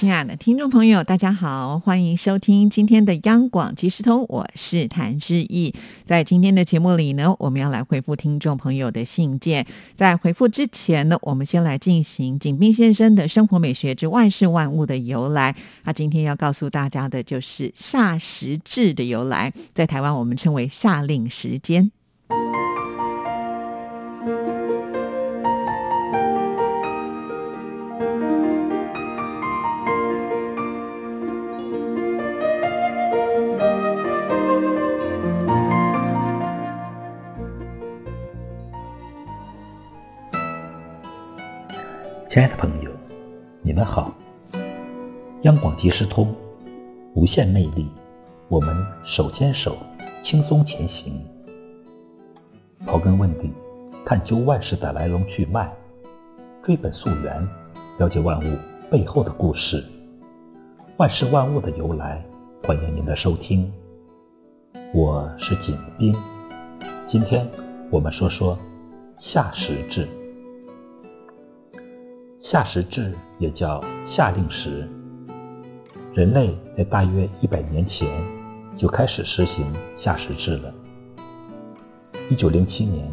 亲爱的听众朋友，大家好，欢迎收听今天的央广即时通，我是谭志毅。在今天的节目里呢，我们要来回复听众朋友的信件。在回复之前呢，我们先来进行景斌先生的生活美学之万事万物的由来。他今天要告诉大家的就是夏时制的由来，在台湾我们称为夏令时间。亲爱的朋友，你们好。央广即时通，无限魅力，我们手牵手，轻松前行。刨根问底，探究万事的来龙去脉，追本溯源，了解万物背后的故事。万事万物的由来，欢迎您的收听。我是景斌，今天我们说说夏时制。夏时制也叫夏令时。人类在大约一百年前就开始实行夏时制了。一九零七年，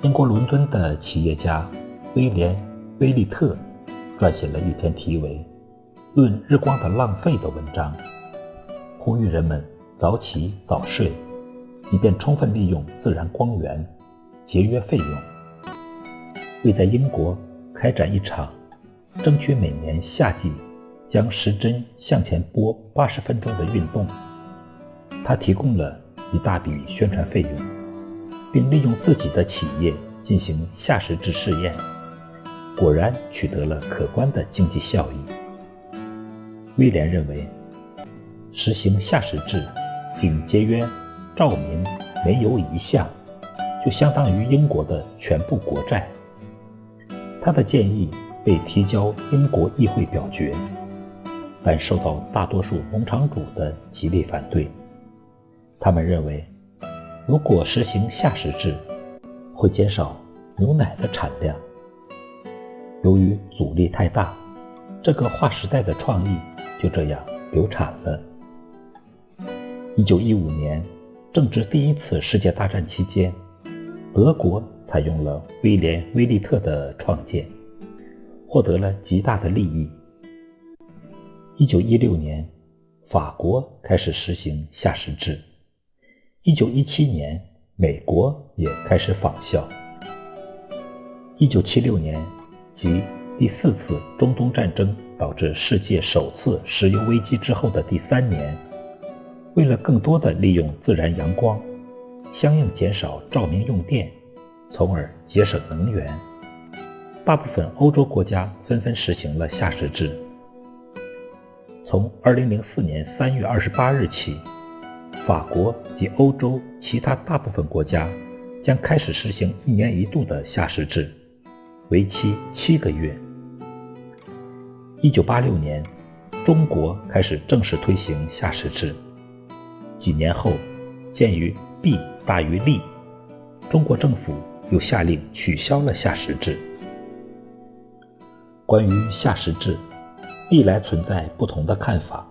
英国伦敦的企业家威廉·威利特撰写了一篇题为《论日光的浪费》的文章，呼吁人们早起早睡，以便充分利用自然光源，节约费用。为在英国。开展一场争取每年夏季将时针向前拨八十分钟的运动。他提供了一大笔宣传费用，并利用自己的企业进行夏时制试验，果然取得了可观的经济效益。威廉认为，实行夏时制仅节约照明、煤油一项，就相当于英国的全部国债。他的建议被提交英国议会表决，但受到大多数农场主的极力反对。他们认为，如果实行夏时制，会减少牛奶的产量。由于阻力太大，这个划时代的创意就这样流产了。一九一五年，正值第一次世界大战期间。德国采用了威廉·威利特的创建，获得了极大的利益。一九一六年，法国开始实行夏时制；一九一七年，美国也开始仿效。一九七六年，即第四次中东战争导致世界首次石油危机之后的第三年，为了更多的利用自然阳光。相应减少照明用电，从而节省能源。大部分欧洲国家纷纷实行了夏时制。从2004年3月28日起，法国及欧洲其他大部分国家将开始实行一年一度的夏时制，为期七个月。1986年，中国开始正式推行夏时制。几年后，鉴于弊大于利，中国政府又下令取消了夏时制。关于夏时制，历来存在不同的看法。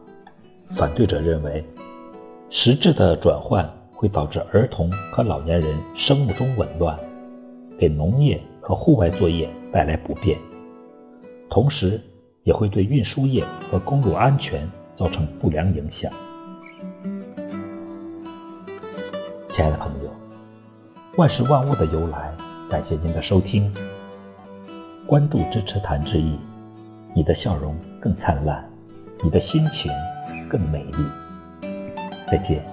反对者认为，时制的转换会导致儿童和老年人生物钟紊乱，给农业和户外作业带来不便，同时也会对运输业和公路安全造成不良影响。亲爱的朋友，万事万物的由来，感谢您的收听。关注支持谭志毅，你的笑容更灿烂，你的心情更美丽。再见。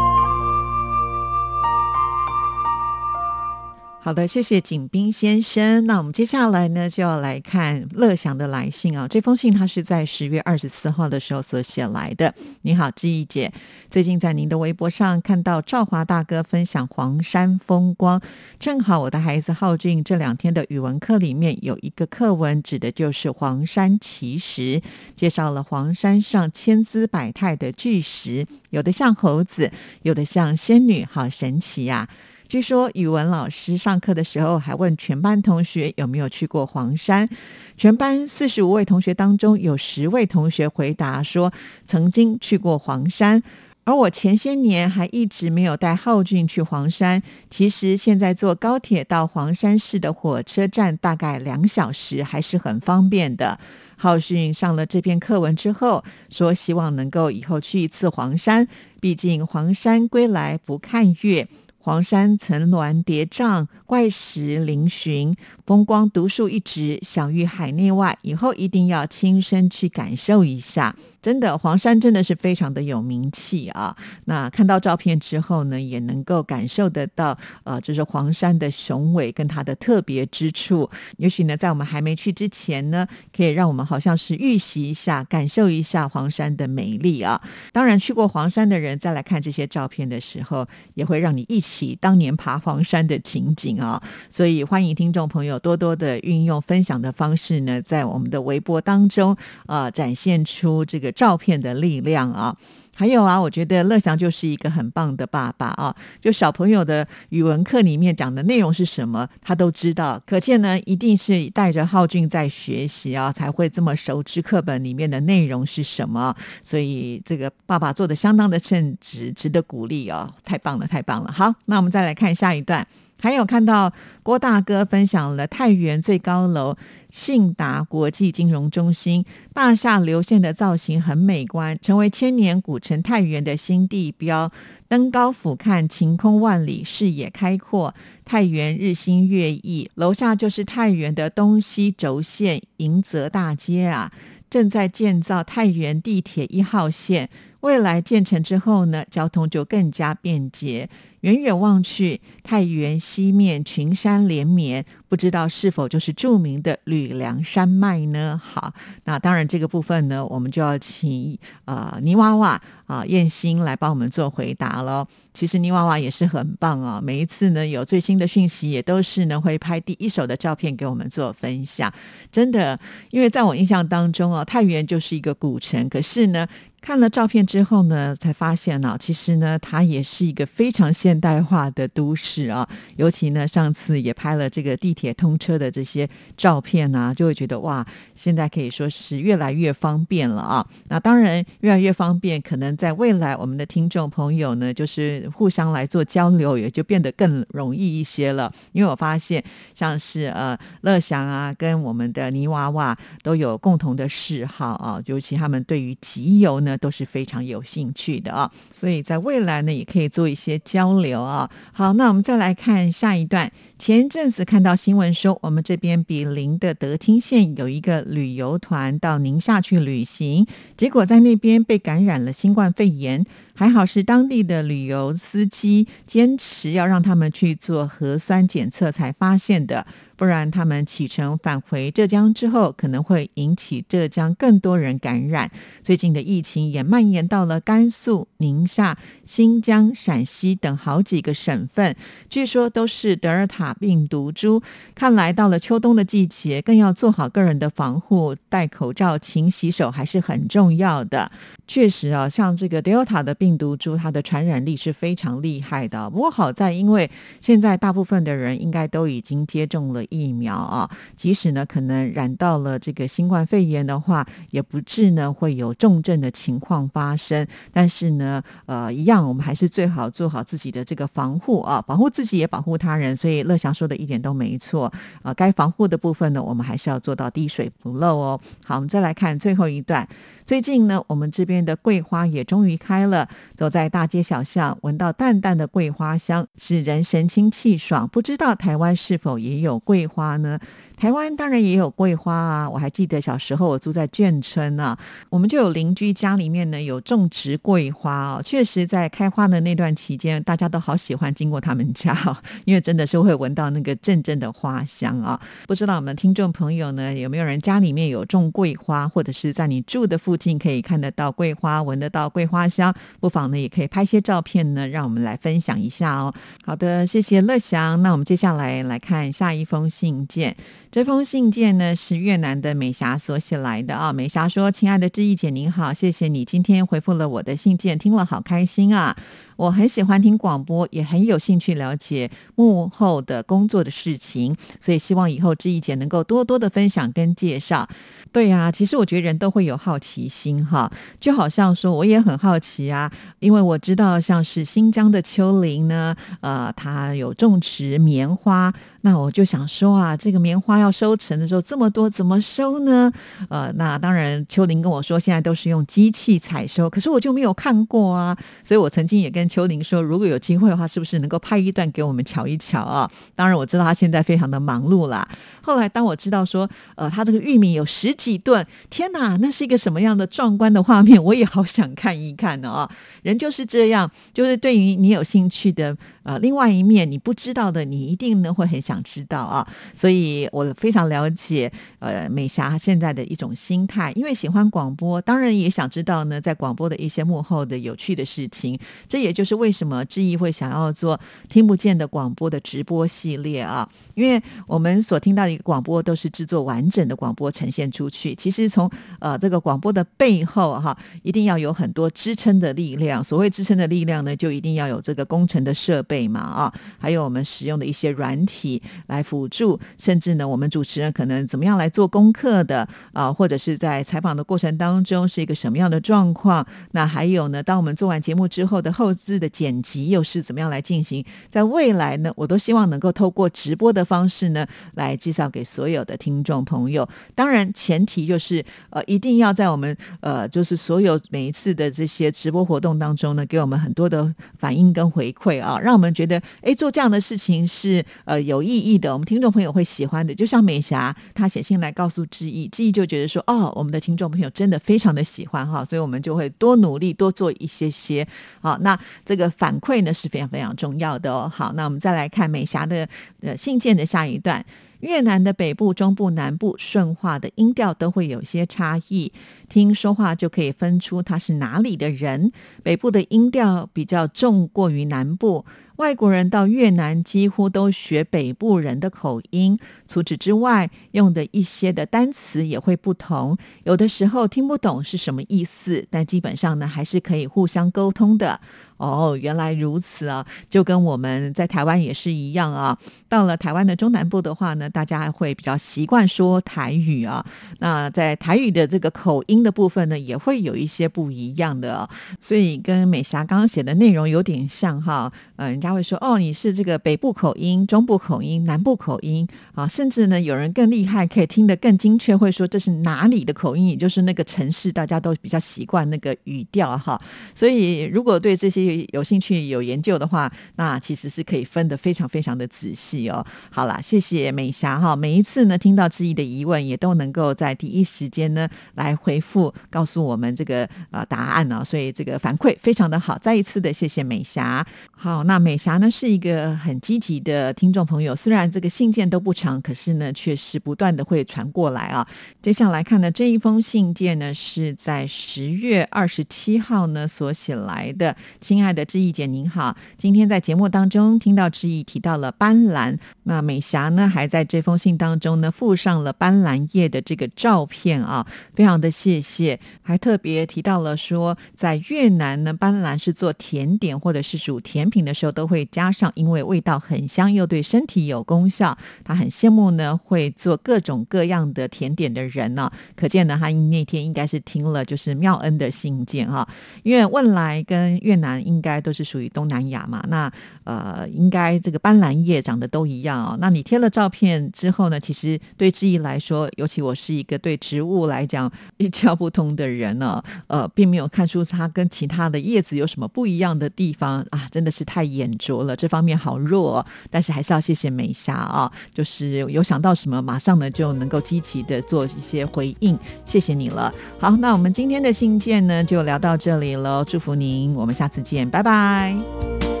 好的，谢谢景斌先生。那我们接下来呢，就要来看乐祥的来信啊。这封信他是在十月二十四号的时候所写来的。你好，志毅姐，最近在您的微博上看到赵华大哥分享黄山风光，正好我的孩子浩俊这两天的语文课里面有一个课文，指的就是黄山奇石，介绍了黄山上千姿百态的巨石，有的像猴子，有的像仙女，好神奇呀！据说语文老师上课的时候还问全班同学有没有去过黄山，全班四十五位同学当中有十位同学回答说曾经去过黄山，而我前些年还一直没有带浩俊去黄山。其实现在坐高铁到黄山市的火车站大概两小时，还是很方便的。浩俊上了这篇课文之后，说希望能够以后去一次黄山，毕竟黄山归来不看月。黄山层峦叠嶂，怪石嶙峋，风光独树一帜，享誉海内外。以后一定要亲身去感受一下。真的，黄山真的是非常的有名气啊！那看到照片之后呢，也能够感受得到，呃，就是黄山的雄伟跟它的特别之处。也许呢，在我们还没去之前呢，可以让我们好像是预习一下，感受一下黄山的美丽啊！当然，去过黄山的人再来看这些照片的时候，也会让你一起起当年爬黄山的情景啊！所以，欢迎听众朋友多多的运用分享的方式呢，在我们的微博当中，啊，展现出这个。照片的力量啊，还有啊，我觉得乐祥就是一个很棒的爸爸啊。就小朋友的语文课里面讲的内容是什么，他都知道。可见呢，一定是带着浩俊在学习啊，才会这么熟知课本里面的内容是什么。所以这个爸爸做的相当的称职，值得鼓励哦，太棒了，太棒了。好，那我们再来看下一段。还有看到郭大哥分享了太原最高楼信达国际金融中心大厦流线的造型很美观，成为千年古城太原的新地标。登高俯瞰，晴空万里，视野开阔。太原日新月异，楼下就是太原的东西轴线迎泽大街啊！正在建造太原地铁一号线，未来建成之后呢，交通就更加便捷。远远望去，太原西面群山连绵，不知道是否就是著名的吕梁山脉呢？好，那当然这个部分呢，我们就要请呃泥娃娃啊燕心来帮我们做回答喽。其实泥娃娃也是很棒啊，每一次呢有最新的讯息，也都是呢会拍第一手的照片给我们做分享。真的，因为在我印象当中哦，太原就是一个古城，可是呢。看了照片之后呢，才发现呢，其实呢，它也是一个非常现代化的都市啊。尤其呢，上次也拍了这个地铁通车的这些照片啊，就会觉得哇，现在可以说是越来越方便了啊。那当然，越来越方便，可能在未来，我们的听众朋友呢，就是互相来做交流，也就变得更容易一些了。因为我发现，像是呃乐祥啊，跟我们的泥娃娃都有共同的嗜好啊，尤其他们对于集邮呢。都是非常有兴趣的啊，所以在未来呢，也可以做一些交流啊。好，那我们再来看下一段。前阵子看到新闻说，我们这边比邻的德清县有一个旅游团到宁夏去旅行，结果在那边被感染了新冠肺炎。还好是当地的旅游司机坚持要让他们去做核酸检测才发现的，不然他们启程返回浙江之后，可能会引起浙江更多人感染。最近的疫情也蔓延到了甘肃、宁夏、新疆、陕西等好几个省份，据说都是德尔塔病毒株。看来到了秋冬的季节，更要做好个人的防护，戴口罩、勤洗手还是很重要的。确实啊，像这个德尔塔的。病毒株它的传染力是非常厉害的，不过好在因为现在大部分的人应该都已经接种了疫苗啊，即使呢可能染到了这个新冠肺炎的话，也不致呢会有重症的情况发生。但是呢，呃，一样我们还是最好做好自己的这个防护啊，保护自己也保护他人。所以乐祥说的一点都没错啊，该防护的部分呢，我们还是要做到滴水不漏哦。好，我们再来看最后一段。最近呢，我们这边的桂花也终于开了。走在大街小巷，闻到淡淡的桂花香，使人神清气爽。不知道台湾是否也有桂花呢？台湾当然也有桂花啊，我还记得小时候我住在眷村啊，我们就有邻居家里面呢有种植桂花哦，确实在开花的那段期间，大家都好喜欢经过他们家哦，因为真的是会闻到那个阵阵的花香啊。不知道我们听众朋友呢有没有人家里面有种桂花，或者是在你住的附近可以看得到桂花，闻得到桂花香，不妨呢也可以拍些照片呢，让我们来分享一下哦。好的，谢谢乐祥。那我们接下来来看下一封信件。这封信件呢是越南的美霞所写来的啊。美霞说：“亲爱的志毅姐，您好，谢谢你今天回复了我的信件，听了好开心啊。我很喜欢听广播，也很有兴趣了解幕后的工作的事情，所以希望以后志毅姐能够多多的分享跟介绍。”对呀，其实我觉得人都会有好奇心哈，就好像说我也很好奇啊，因为我知道像是新疆的丘陵呢，呃，它有种植棉花，那我就想说啊，这个棉花要收成的时候这么多，怎么收呢？呃，那当然丘陵跟我说现在都是用机器采收，可是我就没有看过啊，所以我曾经也跟丘陵说，如果有机会的话，是不是能够拍一段给我们瞧一瞧啊？当然我知道他现在非常的忙碌啦。后来当我知道说，呃，他这个玉米有十。几顿，天哪，那是一个什么样的壮观的画面？我也好想看一看呢啊！人就是这样，就是对于你有兴趣的呃另外一面，你不知道的，你一定呢会很想知道啊！所以我非常了解呃美霞现在的一种心态，因为喜欢广播，当然也想知道呢在广播的一些幕后的有趣的事情。这也就就是为什么志毅会想要做听不见的广播的直播系列啊！因为我们所听到的一个广播都是制作完整的广播呈现出。去，其实从呃这个广播的背后哈，一定要有很多支撑的力量。所谓支撑的力量呢，就一定要有这个工程的设备嘛啊，还有我们使用的一些软体来辅助，甚至呢，我们主持人可能怎么样来做功课的啊，或者是在采访的过程当中是一个什么样的状况？那还有呢，当我们做完节目之后的后字的剪辑又是怎么样来进行？在未来呢，我都希望能够透过直播的方式呢，来介绍给所有的听众朋友。当然。前提就是呃，一定要在我们呃，就是所有每一次的这些直播活动当中呢，给我们很多的反应跟回馈啊，让我们觉得哎，做这样的事情是呃有意义的，我们听众朋友会喜欢的。就像美霞她写信来告诉志毅，志毅就觉得说哦，我们的听众朋友真的非常的喜欢哈，所以我们就会多努力多做一些些好。那这个反馈呢是非常非常重要的哦。好，那我们再来看美霞的呃信件的下一段。越南的北部、中部、南部顺化的音调都会有些差异，听说话就可以分出他是哪里的人。北部的音调比较重过于南部。外国人到越南几乎都学北部人的口音，除此之外，用的一些的单词也会不同，有的时候听不懂是什么意思，但基本上呢还是可以互相沟通的。哦，原来如此啊，就跟我们在台湾也是一样啊。到了台湾的中南部的话呢，大家会比较习惯说台语啊。那在台语的这个口音的部分呢，也会有一些不一样的，所以跟美霞刚刚写的内容有点像哈。呃，人家会说哦，你是这个北部口音、中部口音、南部口音啊，甚至呢有人更厉害，可以听得更精确，会说这是哪里的口音，也就是那个城市大家都比较习惯那个语调哈。所以如果对这些有兴趣有研究的话，那其实是可以分得非常非常的仔细哦。好了，谢谢美霞哈。每一次呢听到志毅的疑问，也都能够在第一时间呢来回复，告诉我们这个呃答案呢。所以这个反馈非常的好，再一次的谢谢美霞。好，那美霞呢是一个很积极的听众朋友，虽然这个信件都不长，可是呢却是不断的会传过来啊。接下来看呢这一封信件呢，是在十月二十七号呢所写来的，亲爱的志毅姐，您好！今天在节目当中听到志毅提到了斑斓，那美霞呢还在这封信当中呢附上了斑斓叶的这个照片啊，非常的谢谢，还特别提到了说在越南呢，斑斓是做甜点或者是煮甜品的时候都会加上，因为味道很香又对身体有功效。他很羡慕呢会做各种各样的甜点的人呢，可见呢他那天应该是听了就是妙恩的信件哈，因为汶莱跟越南。应该都是属于东南亚嘛？那呃，应该这个斑斓叶长得都一样哦。那你贴了照片之后呢，其实对志毅来说，尤其我是一个对植物来讲一窍不通的人呢，呃，并没有看出它跟其他的叶子有什么不一样的地方啊，真的是太眼拙了，这方面好弱。但是还是要谢谢美霞啊，就是有想到什么，马上呢就能够积极的做一些回应，谢谢你了。好，那我们今天的信件呢就聊到这里了，祝福您，我们下次见，拜拜。